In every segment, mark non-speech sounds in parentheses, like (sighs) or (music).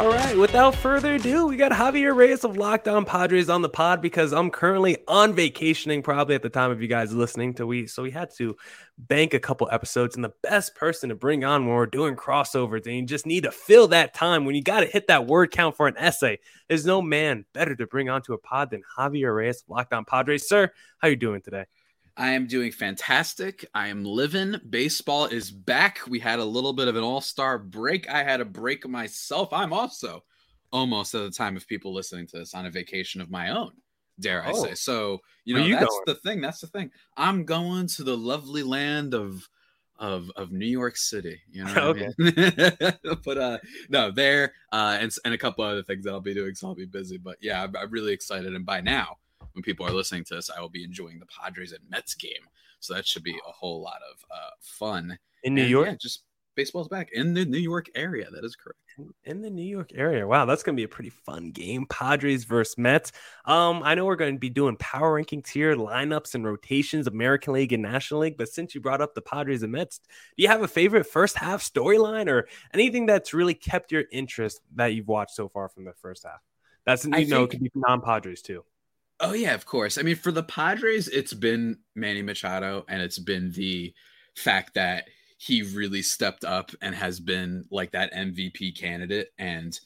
All right, without further ado, we got Javier Reyes of Locked On Padres on the pod because I'm currently on vacationing, probably at the time of you guys listening to we. So we had to bank a couple episodes, and the best person to bring on when we're doing crossovers, and you just need to fill that time when you got to hit that word count for an essay. There's no man better to bring onto a pod than Javier Reyes of Locked On Padres. Sir, how you doing today? I am doing fantastic. I am living. Baseball is back. We had a little bit of an all star break. I had a break myself. I'm also almost at the time of people listening to this on a vacation of my own, dare I Oh. say. So, you know, you that's going? the thing. That's the thing. I'm going to the lovely land of. Of, of New York City, you know. (laughs) What I mean? (laughs) but uh, no, there uh, and and a couple other things that I'll be doing, so I'll be busy. But yeah, I'm, I'm really excited. And by now, when people are listening to this, I will be enjoying the Padres and Mets game. So that should be a whole lot of uh, fun. In New And, York? yeah, just baseball's back in the New York area. That is correct. in the New York area. Wow, that's gonna be a pretty fun game. Padres versus Mets. Um, I know we're going to be doing power rankings here, lineups and rotations, American League and National League. But since you brought up the Padres and Mets, do you have a favorite first half storyline or anything that's really kept your interest that you've watched so far from the first half? That's you I know, it could be non-Padres too. Oh yeah, of course. I mean, for the Padres, it's been Manny Machado, and it's been the fact that he really stepped up and has been like that MVP candidate. And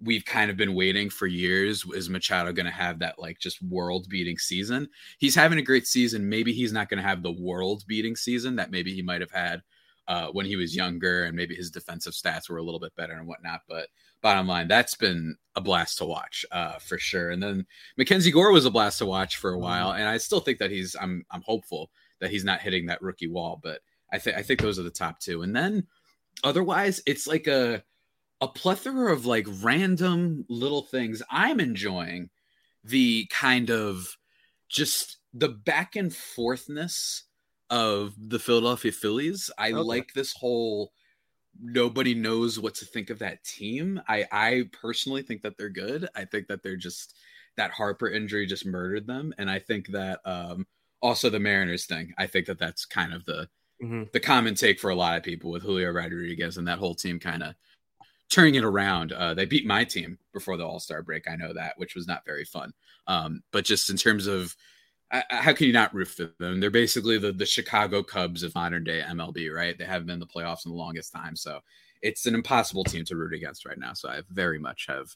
we've kind of been waiting for years. Is Machado going to have that like just world beating season? He's having a great season. Maybe he's not going to have the world beating season that maybe he might have had uh, when he was younger, and maybe his defensive stats were a little bit better and whatnot. But bottom line, that's been a blast to watch uh, for sure. And then Mackenzie Gore was a blast to watch for a while, and I still think that he's. I'm I'm hopeful that he's not hitting that rookie wall, but I think I think those are the top two. And then otherwise, it's like a a plethora of like random little things. I'm enjoying the kind of just the back and forthness of the Philadelphia Phillies. I Okay. like this whole nobody knows what to think of that team. I I personally think that they're good. I think that they're just that Harper injury just murdered them and I think that um also the Mariners thing. I think that that's kind of the Mhm. the common take for a lot of people with Julio Rodriguez and that whole team kind of turning it around. Uh, they beat my team before the All Star break. I know that, which was not very fun. Um, but just in terms of how can you not root for them? They're basically the the Chicago Cubs of modern day MLB, right? They haven't been in the playoffs in the longest time, so it's an impossible team to root against right now. So I very much have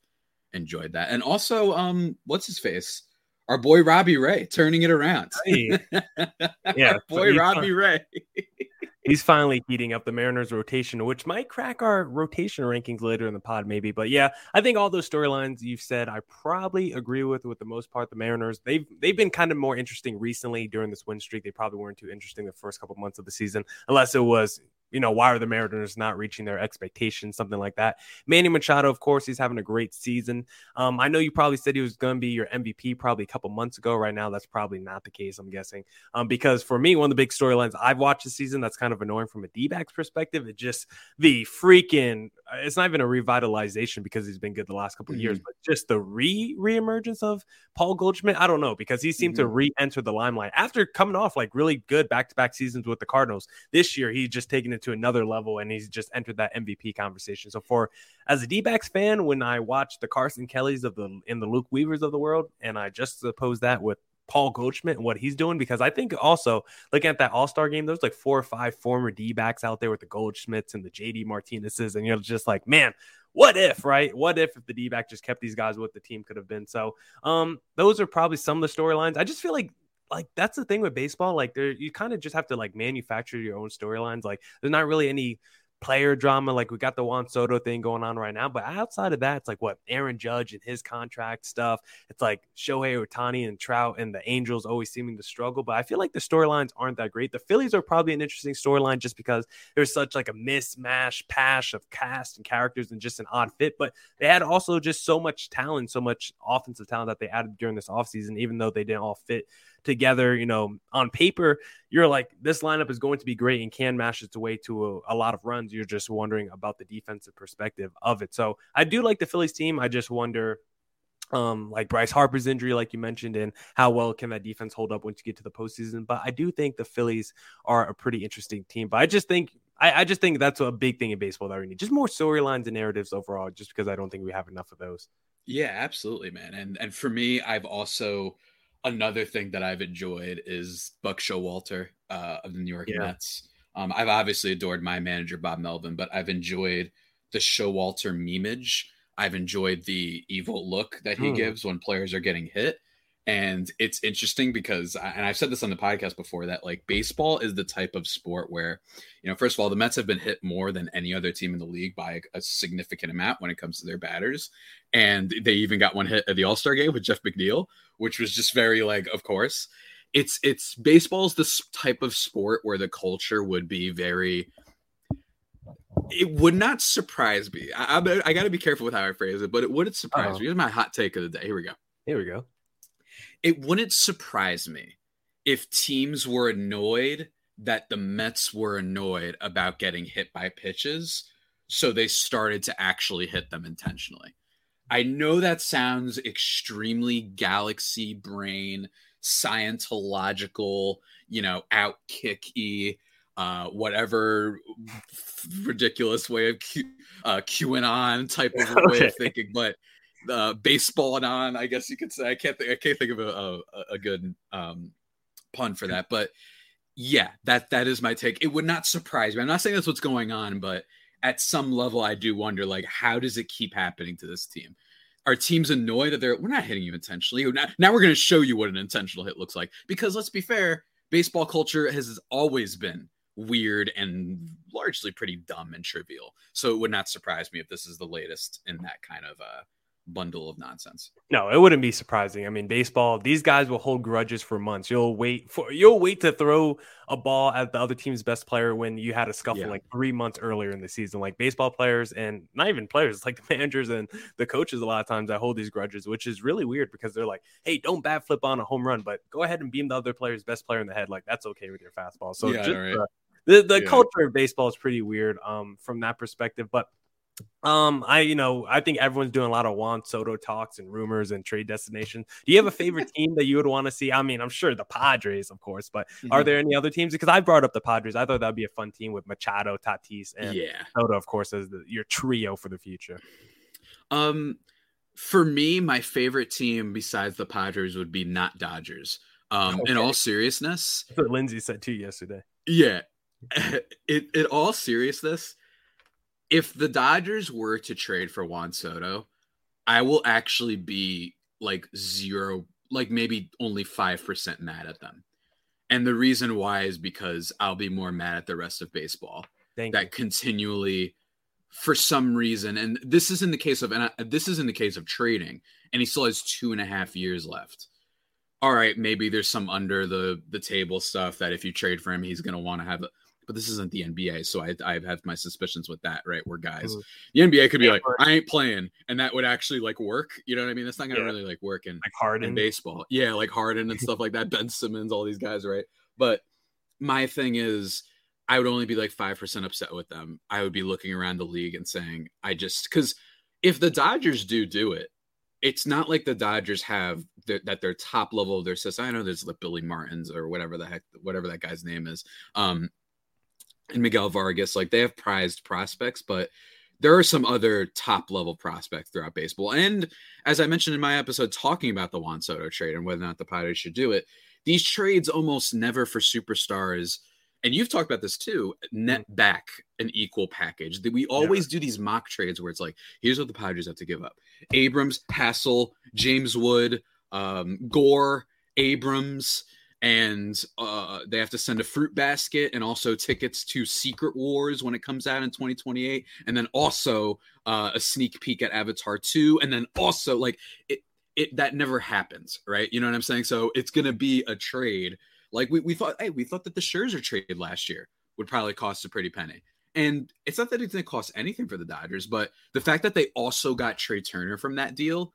enjoyed that, and also, um, what's his face? Our boy Robbie Ray turning it around. Hey. (laughs) Yeah, boy Robbie Ray. He's finally heating up the Mariners rotation, which might crack our rotation rankings later in the pod, maybe. But yeah, I think all those storylines you've said, I probably agree with. With the most part, the Mariners they've they've been kind of more interesting recently during this win streak. They probably weren't too interesting the first couple months of the season, unless it was you know why are the Mariners not reaching their expectations, something like that. Manny Machado, of course, he's having a great season. Um, I know you probably said he was going to be your MVP probably a couple months ago. Right now, that's probably not the case. I'm guessing um, because for me, one of the big storylines I've watched this season that's kind of annoying from a D-backs perspective is just the freaking. It's not even a revitalization because he's been good the last couple of years, but just the re reemergence of Paul Goldschmidt. I don't know because he seemed to re-enter the limelight after coming off like really good back-to-back seasons with the Cardinals. This year, he's just taken it to another level and he's just entered that MVP conversation. So for as a D-backs fan, when I watch the Carson Kellys of the in the Luke Weavers of the world, and I just suppose that with Paul Goldschmidt and what he's doing because I think also looking at that All Star game, there's like four or five former D backs out there with the Goldschmidts and the JD Martinez's, and you're just like, man, what if, right? What if if the D back just kept these guys what the team could have been? So, um, those are probably some of the storylines. I just feel like like that's the thing with baseball. Like there, you kind of just have to like manufacture your own storylines. Like there's not really any player drama. Like we got the Juan Soto thing going on right now, but outside of that, it's like what Aaron Judge and his contract stuff. It's like Shohei Ohtani and Trout and the Angels always seeming to struggle. But I feel like the storylines aren't that great. The Phillies are probably an interesting storyline just because there's such like a mismatch pash of cast and characters and just an odd fit. But they had also just so much talent, so much offensive talent that they added during this offseason, even though they didn't all fit together, you know, on paper, you're like, this lineup is going to be great and can mash its way to a, a, lot of runs. You're just wondering about the defensive perspective of it. So I do like the Phillies team. I just wonder, um, like Bryce Harper's injury, like you mentioned, and how well can that defense hold up once you get to the postseason. But I do think the Phillies are a pretty interesting team. But I just think I, I, just think that's a big thing in baseball that we need. Just more storylines and narratives overall, just because I don't think we have enough of those. Yeah, absolutely, man. And and for me, I've also another thing that I've enjoyed is Buck Showalter uh, of the New York yeah. Mets. Um, I've obviously adored my manager Bob Melvin, but I've enjoyed the Showalter memeage. I've enjoyed the evil look that he hmm. gives when players are getting hit. And it's interesting because, and I've said this on the podcast before, that like baseball is the type of sport where, you know, first of all, the Mets have been hit more than any other team in the league by a significant amount when it comes to their batters. And they even got one hit at the All Star game with Jeff McNeil, which was just very like, of course. It's it's baseball's this type of sport where the culture would be very it would not surprise me. I, I, I got to be careful with how I phrase it, but it wouldn't surprise Uh-oh. me. Here's my hot take of the day. Here we go. Here we go it wouldn't surprise me if teams were annoyed that the Mets were annoyed about getting hit by pitches. So they started to actually hit them intentionally. I know that sounds extremely galaxy brain, Scientological, you know, outkicky, uh, whatever ridiculous way of Q, uh, QAnon type of okay. (laughs) way of thinking. But uh, baseball on. I guess you could say. I can't think. I can't think of a, a, a good um, pun for that, but yeah, that that is my take. It would not surprise me. I'm not saying that's what's going on, but at some level, I do wonder, like, how does it keep happening to this team? Are teams annoyed that they're we're not hitting you intentionally? Now, now we're going to show you what an intentional hit looks like. Because let's be fair, baseball culture has always been weird and largely pretty dumb and trivial. So it would not surprise me if this is the latest in that kind of uh, bundle of nonsense. No, it wouldn't be surprising. I mean, baseball, these guys will hold grudges for months. You'll wait for you'll wait to throw a ball at the other team's best player when you had a scuffle yeah. like 3 months earlier in the season. Like baseball players and not even players, it's (laughs) like the managers and the coaches a lot of times that hold these grudges, which is really weird because they're like, "Hey, don't bat flip on a home run, but go ahead and beam the other player's best player in the head. Like that's okay with your fastball." So yeah, just, right. uh, the the yeah. culture of baseball is pretty weird um from that perspective, but um, I you know I think everyone's doing a lot of Juan Soto talks and rumors and trade destinations. Do you have a favorite (laughs) team that you would want to see? I mean, I'm sure the Padres, of course, but mm-hmm. are there any other teams? Because I brought up the Padres. I thought that'd be a fun team with Machado, Tatis, and yeah. Soto, of course, as the, your trio for the future. Um, for me, my favorite team besides the Padres would be not Dodgers. Um, okay. in all seriousness, That's what Lindsay said too yesterday. Yeah, (laughs) it, in all seriousness if the Dodgers were to trade for Juan Soto, I will actually be like zero, like maybe only 5% mad at them. And the reason why is because I'll be more mad at the rest of baseball Thank that you. continually, for some reason, and this is in the case of, and I, this is in the case of trading, and he still has two and a half years left. All right, maybe there's some under the the table stuff that if you trade for him, he's going to want to have but this isn't the NBA, so I I have my suspicions with that, right? Where guys, mm-hmm. the NBA could be like, I ain't playing, and that would actually like work. You know what I mean? That's not gonna yeah. really like work in like Harden in baseball. Yeah, like Harden and stuff like that. Ben Simmons, all these guys, right? But my thing is, I would only be like five percent upset with them. I would be looking around the league and saying, I just because if the Dodgers do do it, it's not like the Dodgers have their, that their top level of their system. I know there's like Billy Martins or whatever the heck, whatever that guy's name is. Um, and Miguel Vargas, like they have prized prospects, but there are some other top level prospects throughout baseball. And as I mentioned in my episode talking about the Juan Soto trade and whether or not the Padres should do it, these trades almost never for superstars. And you've talked about this too, net mm. back an equal package. That we always yeah. do these mock trades where it's like, here's what the Padres have to give up: Abrams, Hassell, James Wood, um, Gore, Abrams, and uh, they have to send a fruit basket and also tickets to Secret Wars when it comes out in 2028, and then also uh, a sneak peek at Avatar 2, and then also like it, it that never happens, right? You know what I'm saying? So it's gonna be a trade. Like we, we thought, hey, we thought that the Scherzer trade last year would probably cost a pretty penny. And it's not that it didn't cost anything for the Dodgers, but the fact that they also got Trea Turner from that deal,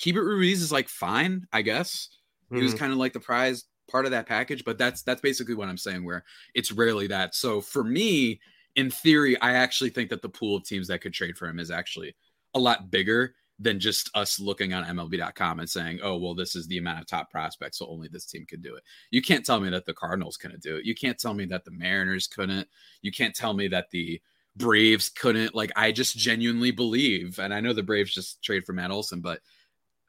Keibert Ruiz is like fine, I guess. Mm-hmm. Was kind of like the prize part of that package, but that's that's basically what I'm saying. Where it's rarely that. So for me, in theory, I actually think that the pool of teams that could trade for him is actually a lot bigger than just us looking on MLB.com and saying, "Oh, well, this is the amount of top prospects, so only this team could do it." You can't tell me that the Cardinals couldn't do it. You can't tell me that the Mariners couldn't. You can't tell me that the Braves couldn't. Like, I just genuinely believe, and I know the Braves just trade for Matt Olson, but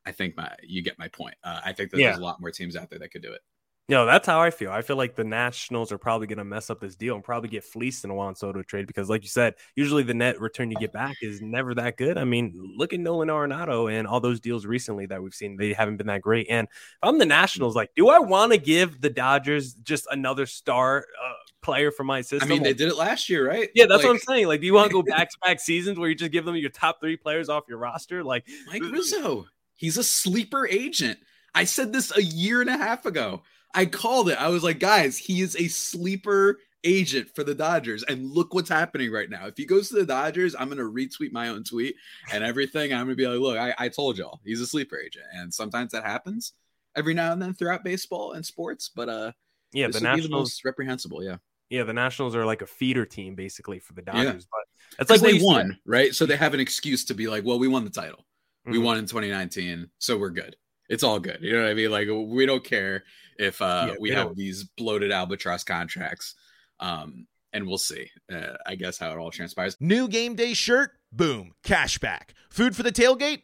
I think my you get my point. Uh, I think that yeah. there's a lot more teams out there that could do it. No, that's how I feel. I feel like the Nationals are probably going to mess up this deal and probably get fleeced in a Juan Soto trade because, like you said, usually the net return you get back is never that good. I mean, look at Nolan Arenado and all those deals recently that we've seen; they haven't been that great. And I'm the Nationals, like, do I want to give the Dodgers just another star uh, player for my system? I mean, they did it last year, right? Yeah, that's like... what I'm saying. Like, do you want to go back to back seasons where you just give them your top three players off your roster? Like Mike Rizzo. He's a sleeper agent. I said this a year and a half ago. I called it. I was like, guys, he is a sleeper agent for the Dodgers. And look what's happening right now. If he goes to the Dodgers, I'm going to retweet my own tweet and everything. I'm going to be like, look, I, I told y'all he's a sleeper agent. And sometimes that happens every now and then throughout baseball and sports. But uh, yeah, the Nationals the reprehensible. Yeah. Yeah, the Nationals are like a feeder team basically for the Dodgers, yeah. but it's like they won, right? So they have an excuse to be like, well, we won the title. We mm-hmm. won in 2019, so we're good. It's all good. You know what I mean? Like we don't care if uh, yeah, we have don't. these bloated albatross contracts. Um, and we'll see. Uh, I guess how it all transpires. New game day shirt, boom, cashback. Food for the tailgate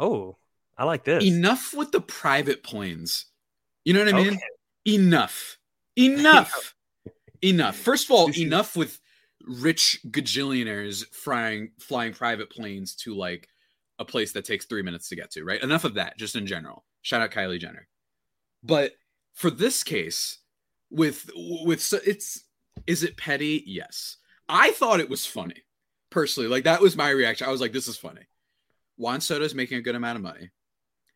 Oh, I like this. Enough with the private planes. You know what I mean? Okay. Enough. Enough. (laughs) enough. First of all, enough with rich gajillionaires flying flying private planes to like a place that takes three minutes to get to, right? Enough of that, just in general. Shout out Kylie Jenner. But for this case, with with so it's is it petty? Yes. I thought it was funny. Personally, like that was my reaction. I was like, this is funny. Juan Soto is making a good amount of money.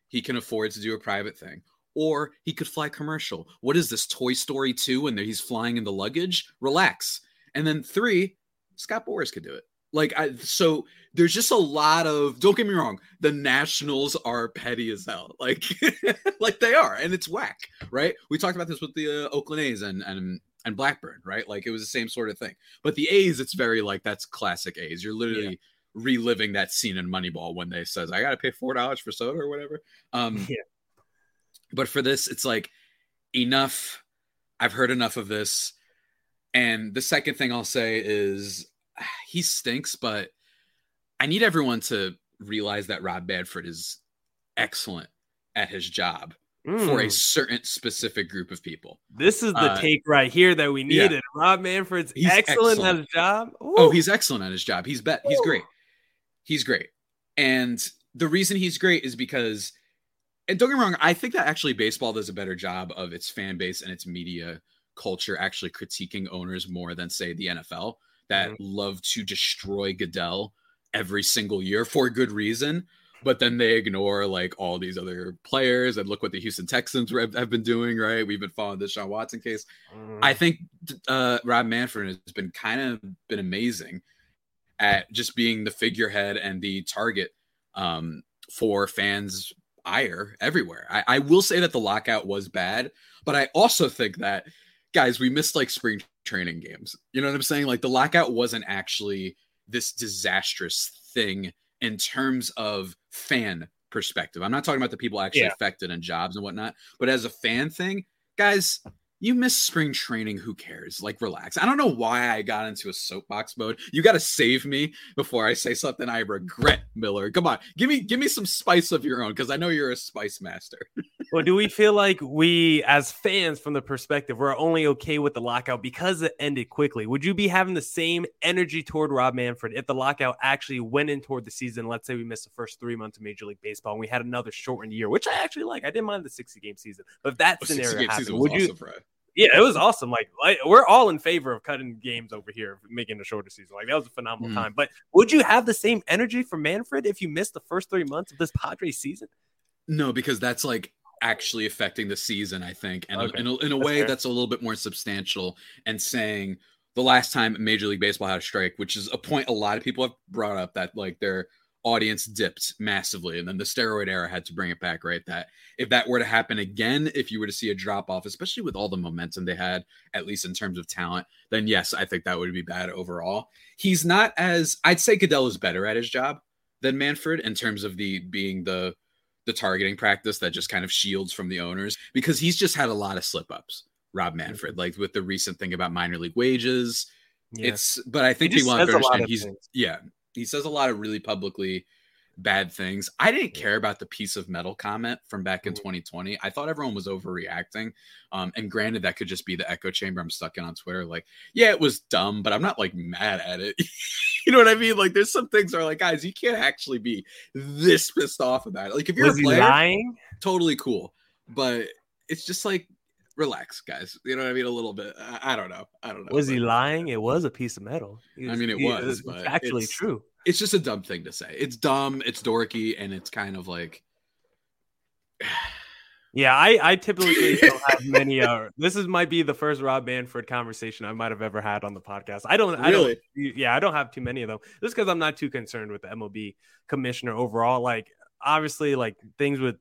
He can afford to do a private thing, or he could fly commercial. What is this Toy Story 2 and he's flying in the luggage? Relax. And then three, Scott Boras could do it. Like I so there's just a lot of don't get me wrong, the Nationals are petty as hell. (laughs) Like like they are, and it's whack, right? We talked about this with the uh, Oakland A's and and and Blackburn, right? Like it was the same sort of thing. But the A's, it's very like that's classic A's. You're literally yeah reliving that scene in Moneyball when they says I got to pay four dollars for soda or whatever. Um, yeah. But for this, it's like enough. I've heard enough of this. And the second thing I'll say is (sighs) he stinks, but I need everyone to realize that Rob Manfred is excellent at his job mm. for a mm. certain specific group of people. This is the uh, take right here that we needed. Yeah. Rob Manfred's excellent, excellent, at his job. Ooh. Oh, he's excellent at his job. He's bet he's great he's great. And the reason he's great is because, and don't get me wrong, I think that actually baseball does a better job of its fan base and its media culture actually critiquing owners more than, say, the NFL that mm-hmm. love to destroy Goodell every single year for good reason. But then they ignore like all these other players and look what the Houston Texans have been doing, right? We've been following the Sean Watson case. Mm-hmm. I think uh, Rob Manfred has been kind of been amazing at just being the figurehead and the target um, for fans' ire everywhere. I, I will say that the lockout was bad, but I also think that guys, we missed like spring training games. You know what I'm saying? Like the lockout wasn't actually this disastrous thing in terms of fan perspective. I'm not talking about the people actually yeah. affected and jobs and whatnot, but as a fan thing, guys, you miss spring training. Who cares? Like, relax. I don't know why I got into a soapbox mode. You got to save me before I say something I regret, Millard. Come on, give me give me some spice of your own because I know you're a spice master. well, do we feel like we, as fans, from the perspective, we're only okay with the lockout because it ended quickly? Would you be having the same energy toward Rob Manfred if the lockout actually went in toward the season? Let's say we missed the first three months of Major League Baseball and we had another shortened year, which I actually like. I didn't mind the 60 game season, but if that oh, scenario happened, would you? Awesome, yeah, it was awesome. Like, like, we're all in favor of cutting games over here, making a shorter season. Like that was a phenomenal mm. time. But would you have the same energy for Manfred if you missed the first three months of this Padres season? No, because that's like actually affecting the season, I think, and okay. in, a, in a that's way fair. that's a little bit more substantial. And saying the last time Major League Baseball had a strike, which is a point a lot of people have brought up that like they're audience dipped massively and then the steroid era had to bring it back right? That if that were to happen again if you were to see a drop off especially with all the momentum they had at least in terms of talent then yes i think that would be bad overall. He's not as i'd say goodell is better at his job than manfred in terms of the being the the targeting practice that just kind of shields from the owners because he's just had a lot of slip ups rob manfred like with the recent thing about minor league wages. Yeah. it's but i think he people understand he's things. yeah he says a lot of really publicly bad things. I didn't care about the piece of metal comment from back in 2020. Mm-hmm. I thought everyone was overreacting. Um, and granted, that could just be the echo chamber I'm stuck in on Twitter. Like, yeah, it was dumb, but I'm not like mad at it. (laughs) you know what I mean? Like, there's some things are like, guys, you can't actually be this pissed off about it. Like, if you're was a player, lying? totally cool. But it's just like relax, guys. You know what I mean? A little bit. I, I don't know. I don't know. Was he lying? It was a piece of metal. Was, I mean, it was, but actually it's, true. It's just a dumb thing to say. It's dumb. It's dorky, and it's kind of like. (sighs) Yeah, I, I typically (laughs) don't have many. Uh, this is might be the first Rob Manfred conversation I might have ever had on the podcast. I don't, I really? don't, yeah, I don't have too many of them. Just because I'm not too concerned with the MLB commissioner overall. Like, obviously, like things with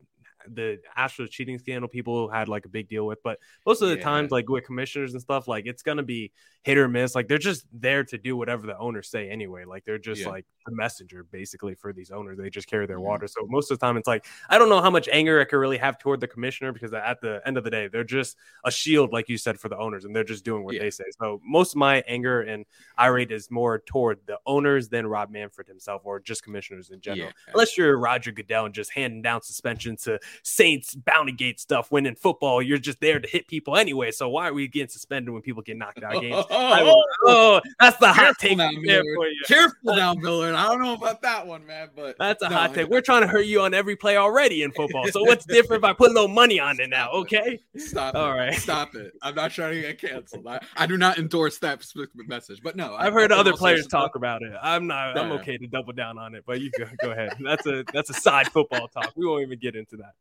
the Astros cheating scandal people had like a big deal with, but most of the yeah. times, like with commissioners and stuff, like it's gonna be hit or miss. Like they're just there to do whatever the owners say anyway. Like they're just yeah. like the messenger basically for these owners. They just carry their mm-hmm. water. So most of the time, it's like I don't know how much anger I could really have toward the commissioner because at the end of the day, they're just a shield, like you said, for the owners, and they're just doing what yeah. they say. So most of my anger and irate is more toward the owners than Rob Manfred himself or just commissioners in general. Unless you're Roger Goodell and just handing down suspension to Saints bounty gate stuff when in football you're just there to hit people anyway. So why are we getting suspended when people get knocked out of games? (laughs) Oh. oh, oh, that's the hot take now, there for you. Careful now, Millard. I don't know about that one, man, but that's a no, hot take. We're trying to hurt you on every play already in football. So what's (laughs) different if I put a little money on it now? Okay, stop. All it. right, stop it. I'm not trying to get canceled. I, I do not endorse that specific message, but no, I've I, heard other players talk about it. I'm not. I'm okay to double down on it, but you go, go ahead. That's a that's a side football talk. We won't even get into that.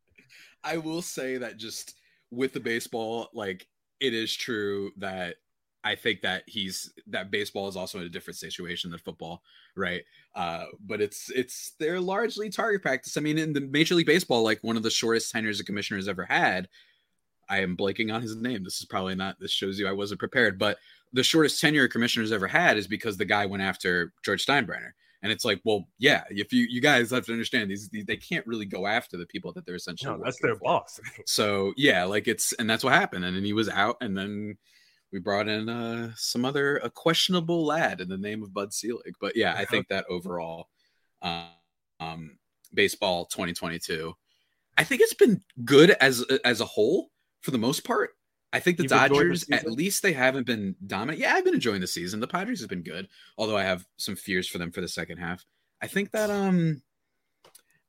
I will say that just with the baseball, like it is true that I think that he's that baseball is also in a different situation than football, right? Uh, but it's it's they're largely target practice. I mean, in the Major League Baseball, like one of the shortest tenures a commissioner's ever had. I am blanking on his name. This is probably not. This shows you I wasn't prepared. But the shortest tenure a commissioner's ever had is because the guy went after George Steinbrenner. And it's like, well, yeah, if you you guys have to understand these, these they can't really go after the people that they're essentially. No, that's their for. boss. (laughs) so yeah, like it's and that's what happened. And then he was out, and then we brought in uh, some other a questionable lad in the name of Bud Selig. But yeah, I think that overall, uh, um, baseball 2022, I think it's been good as as a whole for the most part. I think the You've Dodgers, the at least they haven't been dominant. Yeah, I've been enjoying the season. The Padres have been good, although I have some fears for them for the second half. I think that um,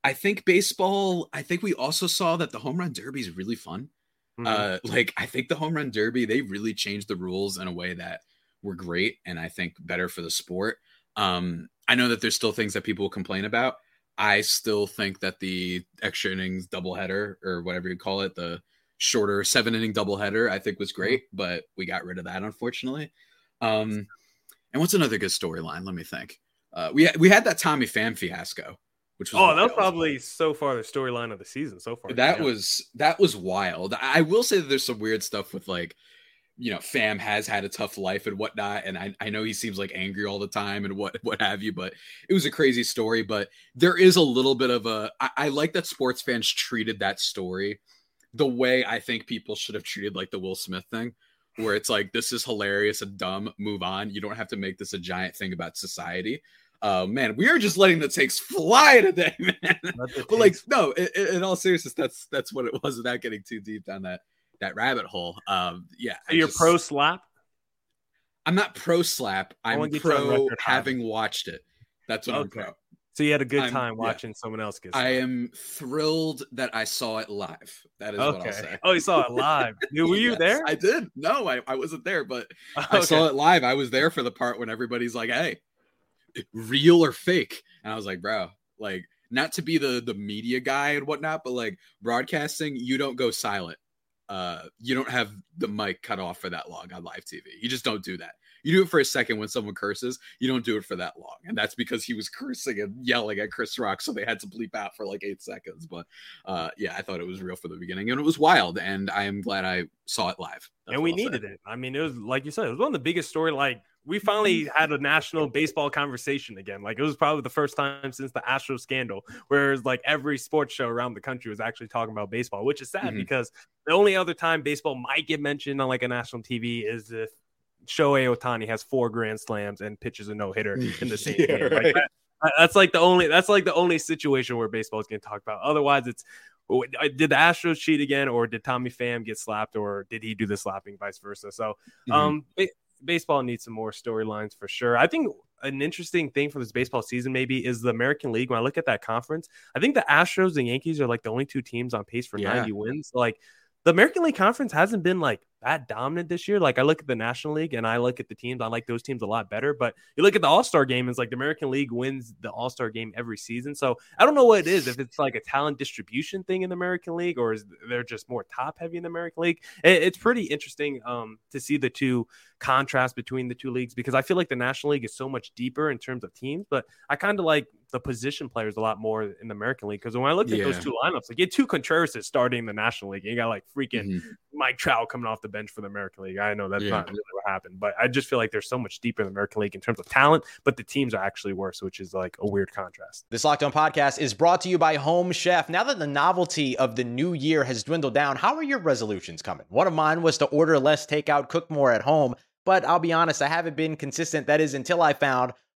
I think baseball. I think we also saw that the home run derby is really fun. Mm-hmm. Uh, like I think the home run derby they really changed the rules in a way that were great and I think better for the sport. Um, I know that there's still things that people complain about. I still think that the extra innings doubleheader or whatever you call it, the shorter seven inning doubleheader, I think was mm-hmm. great, but we got rid of that unfortunately. Um, and what's another good storyline? Let me think. Uh, we we had that Tommy Pham fiasco, which was oh, that was probably so far the storyline of the season so far. that Yeah. was that was wild. I will say that there's some weird stuff with like, you know, Pham has had a tough life and whatnot, and I, I know he seems like angry all the time and what what have you, but it was a crazy story. But there is a little bit of a I, I like that sports fans treated that story the way I think people should have treated like the Will Smith thing, where it's like this is hilarious and dumb, move on. You don't have to make this a giant thing about society. Uh, man, we are just letting the takes fly today, (laughs) man. But like, no, in, in all seriousness, that's that's what it was. Without getting too deep down that that rabbit hole. Um, yeah, So you're just- pro slap. I'm not pro slap. I I'm wanna get you on pro record having watched it. That's what Okay. I'm pro. So you had a good I'm- time yeah. watching someone else get. I am thrilled that I saw it live. That is what I'll okay. say. Oh, you saw it live. (laughs) Were you Yes, there? I did. No, I, I wasn't there, but (laughs) I saw it live. I was there for the part when everybody's like, "Hey, real or fake?" And I was like, "Bro, like, not to be the the media guy and whatnot, but like broadcasting, you don't go silent. Uh, you don't have the mic cut off for that long on live TV. You just don't do that. You do it for a second when someone curses. You don't do it for that long, and that's because he was cursing and yelling at Chris Rock, so they had to bleep out for like eight seconds. But uh, yeah, I thought it was real for the beginning, and it was wild, and I am glad I saw it live. That's and we what I'll say. needed it. I mean, it was like you said, it was one of the biggest story. Like we finally had a national baseball conversation again. Like it was probably the first time since the Astro scandal, whereas like every sports show around the country was actually talking about baseball, which is sad Mhm. because the only other time baseball might get mentioned on like a national TV is if Shohei Ohtani has four grand slams and pitches a no hitter (laughs) in the same Yeah, game. Like, that- that's like the only that's like the only situation where baseball is getting talked about. Otherwise, it's oh, did the Astros cheat again, or did Tommy Pham get slapped, or did he do the slapping, vice versa? So, Mhm. um, baseball needs some more storylines for sure. I think an interesting thing for this baseball season maybe is the American League. When I look at that conference, I think the Astros and Yankees are like the only two teams on pace for Yeah. 90 wins. Like the American League Conference hasn't been like that dominant this year. Like I look at the National League and I look at the teams, I like those teams a lot better. But you look at the All Star game, it's like the American League wins the All Star game every season. So I don't know what it is. If it's like a talent distribution thing in the American League, or is they're just more top heavy in the American League? It- it's pretty interesting um, to see the two contrast between the two leagues because I feel like the National League is so much deeper in terms of teams, but I kind of like the position players a lot more in the American League because when I look at those two lineups, like you had two Contreras starting the National League, and you got like freaking Mhm. Mike Trout coming off the bench for the American League. I know that's Yeah. not really what happened, but I just feel like there's so much deeper in the American League in terms of talent, but the teams are actually worse, which is like a weird contrast. This Locked On podcast is brought to you by Home Chef. Now that the novelty of the new year has dwindled down, how are your resolutions coming? One of mine was to order less takeout, cook more at home, but I'll be honest, I haven't been consistent. That is until I found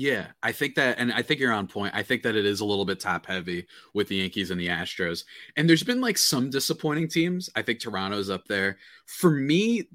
Yeah, I think that, and I think you're on point. I think that it is a little bit top heavy with the Yankees and the Astros. And there's been like some disappointing teams. I think Toronto's up there. For me,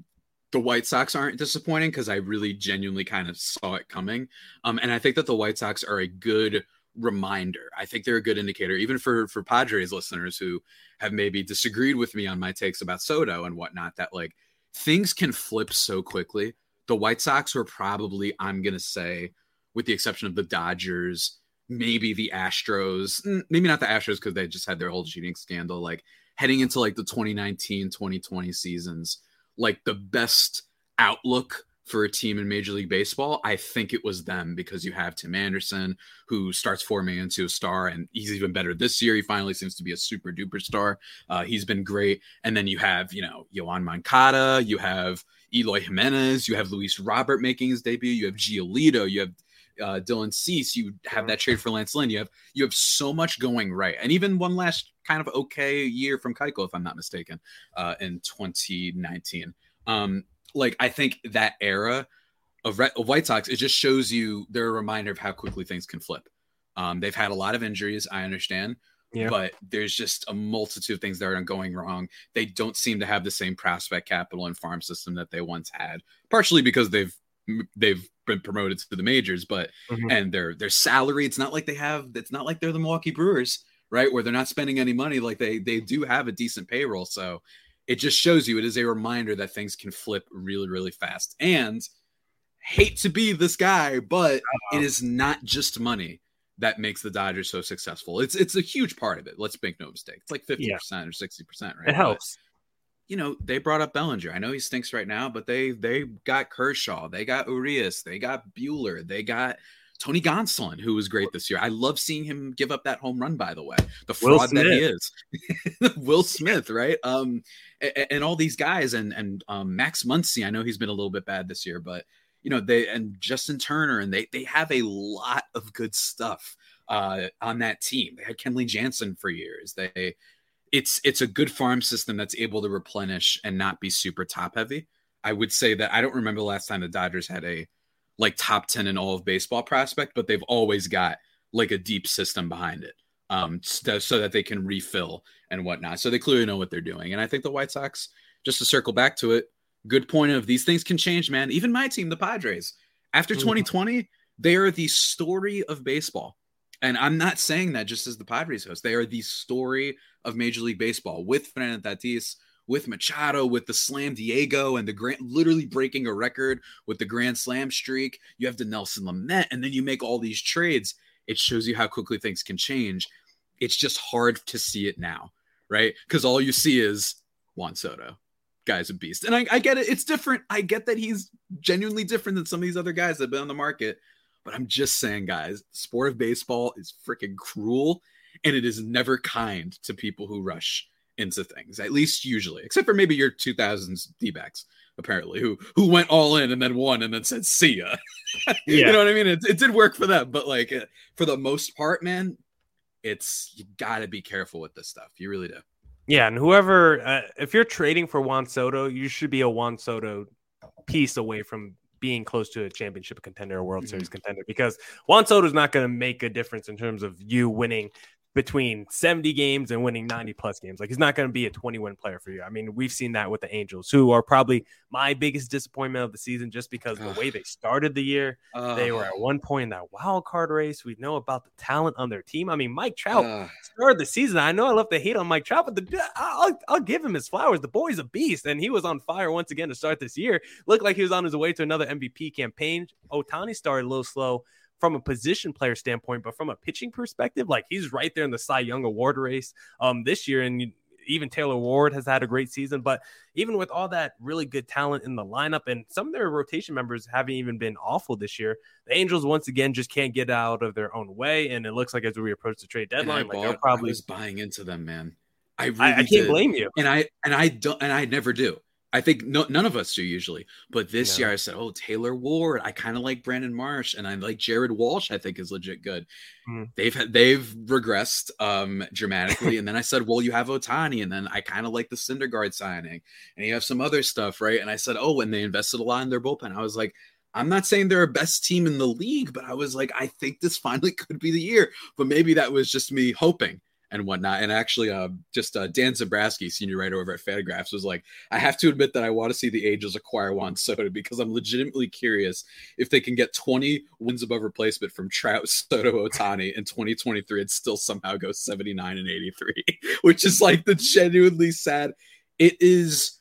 the White Sox aren't disappointing because I really genuinely kind of saw it coming. Um, and I think that the White Sox are a good reminder. I think they're a good indicator, even for for Padres listeners who have maybe disagreed with me on my takes about Soto and whatnot. That like things can flip so quickly. The White Sox were probably, I'm gonna say, with the exception of the Dodgers, maybe the Astros, maybe not the Astros because they just had their whole cheating scandal. Like heading into like the 2019 2020 seasons, like the best outlook for a team in Major League Baseball, I think it was them because you have Tim Anderson who starts forming into a star, and he's even better this year. He finally seems to be a super duper star. Uh, he's been great. And then you have, you know, Yoán Moncada, you have Eloy Jimenez, you have Luis Robert making his debut, you have Giolito, you have uh, Dylan Cease, you have that trade for Lance Lynn. You have you have so much going right, and even one last kind of okay year from Keuchel, if I'm not mistaken, uh, in 2019. Um, like I think that era of, Red, of White Sox, it just shows you they're a reminder of how quickly things can flip. Um, they've had a lot of injuries, I understand, Yeah. but there's just a multitude of things that are going wrong. They don't seem to have the same prospect capital and farm system that they once had, partially because they've they've been promoted to the majors, but Mhm. and their their salary, it's not like they have. It's not like they're the Milwaukee Brewers, right? Where they're not spending any money. Like they they do have a decent payroll, so it just shows you it is a reminder that things can flip really really fast. And hate to be this guy, but it is not just money that makes the Dodgers so successful. It's it's a huge part of it. Let's make no mistake. It's like fifty percent or sixty percent, right? It helps. You know, they brought up Bellinger. I know he stinks right now, but they they got Kershaw, they got Urias, they got Buehler, they got Tony Gonsolin, who was great this year. I love seeing him give up that home run. By the way, the fraud that he is, (laughs) Will Smith, right? Um, and, and all these guys, and and um, Max Muncy. I know he's been a little bit bad this year, but you know they and Justin Turner, and they they have a lot of good stuff uh, on that team. They had Kenley Jansen for years. They it's it's a good farm system that's able to replenish and not be super top heavy. I would say that I don't remember the last time the Dodgers had a like top 10 in all of baseball prospect, but they've always got like a deep system behind it. Um, so, so that they can refill and whatnot. So they clearly know what they're doing. And I think the White Sox, just to circle back to it, good point of these things can change, man. Even my team, the Padres, after Mhm. 2020, they are the story of baseball. And I'm not saying that just as the Padres host. They are the story of Major League Baseball with Fernando Tatis, with Machado, with the Slam Diego, and the grand, literally breaking a record with the Grand Slam streak. You have Dinelson Lamet, and then you make all these trades. It shows you how quickly things can change. It's just hard to see it now, right? Because all you see is Juan Soto. Guy's a beast. And I, I get it. It's different. I get that he's genuinely different than some of these other guys that have been on the market. But I'm just saying, guys, sport of baseball is freaking cruel and it is never kind to people who rush into things, at least usually, except for maybe your 2000s D backs, apparently, who who went all in and then won and then said, see ya. (laughs) you know what I mean? It, it did work for them, but like uh, for the most part, man, it's you got to be careful with this stuff. You really do. Yeah, and whoever, uh, if you're trading for Juan Soto, you should be a Juan Soto piece away from being close to a championship contender or World Mhm. Series contender because Juan Soto is not going to make a difference in terms of you winning between 70 games and winning 90 plus games. Like he's not going to be a 20 win player for you. I mean, we've seen that with the Angels, who are probably my biggest disappointment of the season just because of the way they (sighs) started the year. They were at one point in that wild card race. We know about the talent on their team. I mean, Mike Trout Uh, started the season. I know I love to hate on Mike Trout, but the, I'll, I'll give him his flowers. The boy's a beast, and he was on fire once again to start this year. Looked like he was on his way to another MVP campaign. Ohtani started a little slow from a position player standpoint, but from a pitching perspective, like he's right there in the Cy Young Award race um, this year, and even Taylor Ward has had a great season. But even with all that really good talent in the lineup, and some of their rotation members haven't even been awful this year, the Angels once again just can't get out of their own way. And it looks like as we approach the trade deadline, like bought- they'll I probably was buying into them, man. I really I, I can't did. blame you. and I and I don't and I never do. I think no, none of us do usually. But this No. year I said, "Oh, Taylor Ward. I kind of like Brandon Marsh, and I like Jared Walsh. I think is legit good." Mhm. They've they've regressed um dramatically, and then I said, "Well, you have Ohtani," and then I kind of like the Syndergaard signing, and you have some other stuff, right? And I said, "Oh, when they invested a lot in their bullpen," I was like. I'm not saying they're a best team in the league, but I was like, I think this (laughs) finally could be the year. But maybe that was just me hoping and whatnot. And actually, uh, just uh, Dan Szymborski, senior writer over at Fangraphs, was like, I have to admit that I want to see the Angels acquire Juan Soto because I'm legitimately curious if they can get 20 wins above replacement from Trout, Soto, Ohtani in 2023 and still somehow go 79 and 83, (laughs) which is like the genuinely sad. It is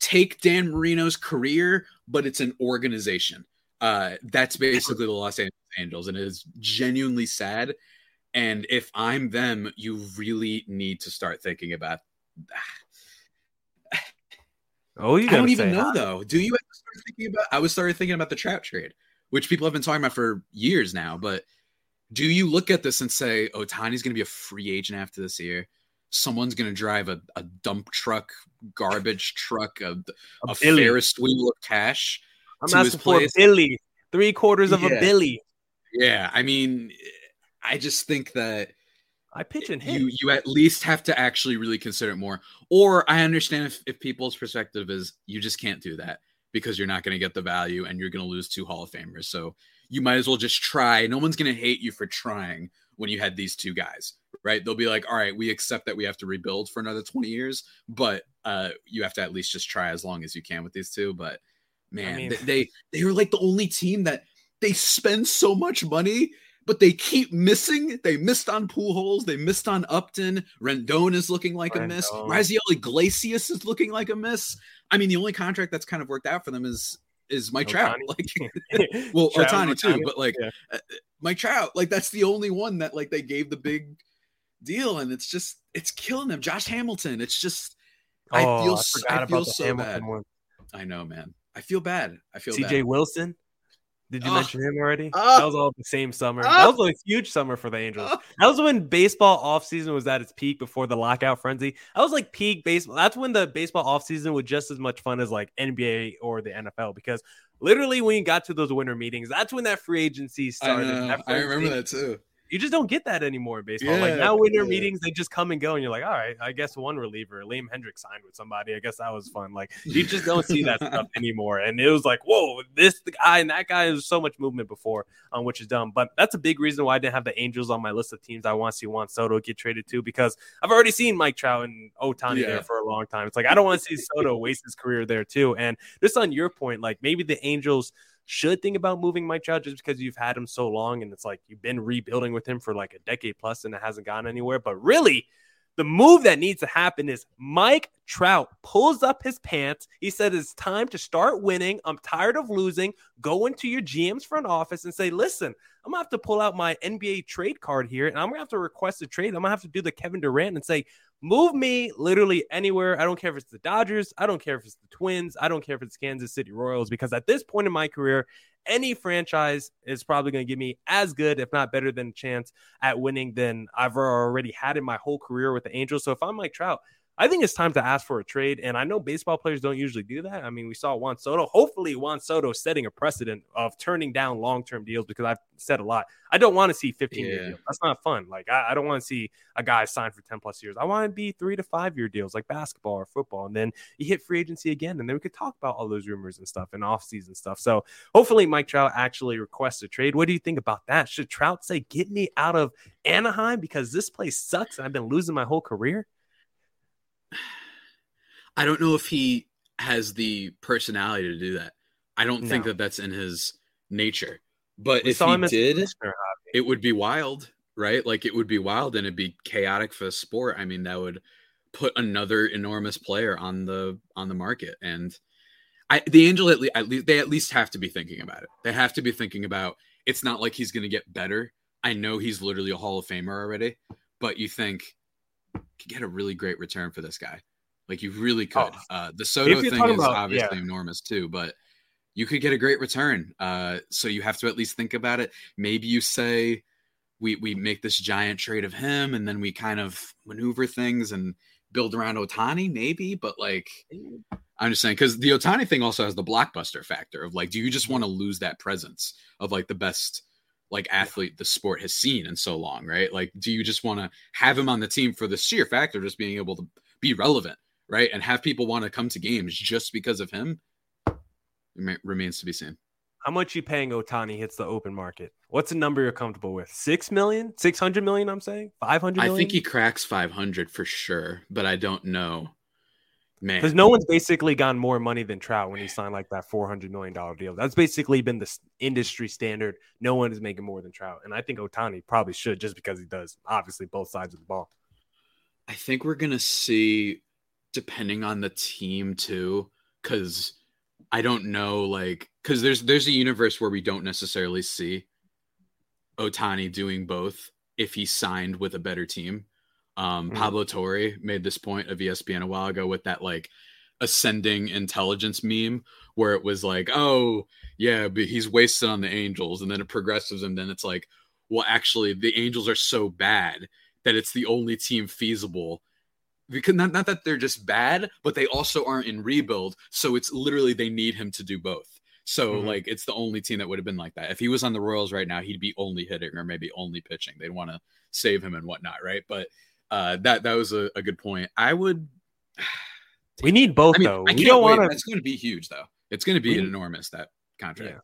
take Dan Marino's career, but it's an organization. Uh, that's basically the Los Angeles Angels, and it is genuinely sad. And if I'm them, you really need to start thinking about. (sighs) Oh, you I don't even know though. Do you ever start thinking about? I was started thinking about the Trout trade, which people have been talking about for years now. But do you look at this and say, Ohtani's going to be a free agent after this year? Someone's going to drive a, a dump truck, garbage truck, a, A a Ferris wheel of cash. I'm to his asking for a. Billy, three quarters of a Billy. Yeah, I mean, I just think that I pitch and hit. you you at least have to actually really consider it more. Or I understand if, if people's perspective is you just can't do that because you're not going to get the value and you're going to lose two Hall of Famers. So you might as well just try. No one's going to hate you for trying when you had these two guys, right? They'll be like, all right, we accept that we have to rebuild for another 20 years, but uh, you have to at least just try as long as you can with these two. But man, I mean, they, they they were like the only team that they spend so much money but they keep missing. They missed on Pujols. They missed on Upton. Rendon is looking like Rendon. a miss. Raisel Iglesias is looking like a miss. I mean, the only contract that's kind of worked out for them is is Mike Trout. Like, (laughs) well, Trout, Ohtani too, but like yeah. uh, Mike Trout. Like that's the only one that like they gave the big deal, and it's just it's killing them. Josh Hamilton. It's just oh, I feel I, I feel so Hamilton bad. One. I know, man. I feel bad. I feel CJ Wilson. Did you oh. mention him already? (laughs) Oh. That was all the same summer. Oh. That was a huge summer for the Angels. Oh. That was when baseball offseason was at its peak before the lockout frenzy. That was like peak baseball. That's when the baseball offseason was just as much fun as like NBA or the NFL because literally when you got to those winter meetings, that's when that free agency started. I, I remember that too you just don't get that anymore in baseball. Yeah, like now winter yeah. meetings, they just come and go, and you're like, all right, I guess one reliever, Liam Hendriks signed with somebody. I guess that was fun. Like you just don't see that stuff (laughs) anymore. And it was like, whoa, this guy and that guy is so much movement before, um, which is dumb. But that's a big reason why I didn't have the Angels on my list of teams I want to see Juan Soto get traded to because I've already seen Mike Trout and Ohtani yeah. there for a long time. It's like I don't want to see Soto waste his career there too. And just on your point, like maybe the Angels should think about moving Mike Trout just because you've had him so long and it's like you've been rebuilding with him for like a decade plus and it hasn't gone anywhere. But really, the move that needs to happen is Mike Trout pulls up his pants. He said, It's time to start winning. I'm tired of losing. Go into your GM's front office and say, Listen, I'm gonna have to pull out my NBA trade card here and I'm gonna have to request a trade. I'm gonna have to do the Kevin Durant and say, Move me literally anywhere. I don't care if it's the Dodgers. I don't care if it's the Twins. I don't care if it's Kansas City Royals because at this point in my career, any franchise is probably going to give me as good, if not better, than a chance at winning than I've already had in my whole career with the Angels. So if I'm Mike Trout, I think it's time to ask for a trade. And I know baseball players don't usually do that. I mean, we saw Juan Soto. Hopefully, Juan Soto setting a precedent of turning down long term deals because I've said a lot. I don't want to see 15 year deals. That's not fun. Like, I, I don't want to see a guy sign for 10 plus years. I want to be three to five year deals like basketball or football. And then you hit free agency again. And then we could talk about all those rumors and stuff and off season stuff. So hopefully, Mike Trout actually requests a trade. What do you think about that? Should Trout say, get me out of Anaheim because this place sucks and I've been losing my whole career? (sighs) I don't know if he has the personality to do that. I don't no. think that that's in his nature. But we if he did, it would be wild, right? Like it would be wild and it'd be chaotic for the sport. I mean, that would put another enormous player on the on the market. And I the Angel at, le- at least they at least have to be thinking about it. They have to be thinking about it's not like he's going to get better. I know he's literally a Hall of Famer already, but you think could get a really great return for this guy. Like you really could. Oh, uh, the Soto thing is about, obviously yeah. enormous too, but you could get a great return. Uh, so you have to at least think about it. Maybe you say we we make this giant trade of him, and then we kind of maneuver things and build around Ohtani, maybe. But like, I'm just saying because the Ohtani thing also has the blockbuster factor of like, do you just want to lose that presence of like the best like athlete the sport has seen in so long, right? Like, do you just want to have him on the team for the sheer factor, of just being able to be relevant? right? And have people want to come to games just because of him remains to be seen. How much you paying Ohtani hits the open market? What's a number you're comfortable with? Six million, six hundred million. I'm saying five hundred. I think he cracks five hundred for sure, but I don't know. Man, because no one's basically gotten more money than Trout when he signed like that four hundred million dollar deal. That's basically been the industry standard. No one is making more than Trout, and I think Ohtani probably should just because he does obviously both sides of the ball. I think we're gonna see depending on the team too cuz I don't know like cuz there's there's a universe where we don't necessarily see Ohtani doing both if he signed with a better team. Um, mm-hmm. Pablo Torre made this point of ESPN a while ago with that like ascending intelligence meme where it was like, oh yeah, but he's wasted on the Angels, and then it progresses, and then it's like, well, actually, the Angels are so bad that it's the only team feasible because not, not that they're just bad, but they also aren't in rebuild. So it's literally they need him to do both. So mm-hmm. like it's the only team that would have been like that. If he was on the Royals right now, he'd be only hitting or maybe only pitching. They'd want to save him and whatnot, right? But uh, that that was a, a good point. I would. (sighs) We need both I mean, though. I we don't want to. It's going to be huge though. It's going to be We- enormous that contract. Yeah.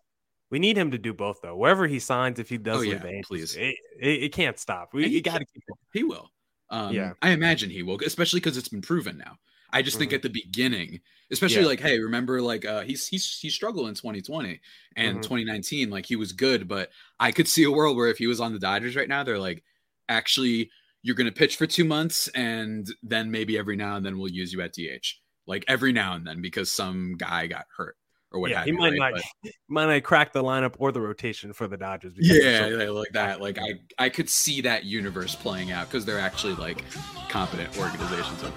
We need him to do both though. Wherever he signs, if he does Oh, leave yeah, the please. it, it, it can't stop. We he got to keep it. He will. Um, Yeah. I imagine he will, especially because it's been proven now. I just think Mhm. at the beginning, especially Yeah. like, hey, remember like uh, he's he's he struggled in 2020 and Mhm. 2019, like he was good, but I could see a world where if he was on the Dodgers right now, they're like, actually, you're going to pitch for two months, and then maybe every now and then we'll use you at DH, like every now and then because some guy got hurt or what Yeah, he you, might right? not But- (laughs) might not crack the lineup or the rotation for the Dodgers. because yeah, yeah, like that. Like I, I could see that universe playing out because they're actually like competent organizations. Up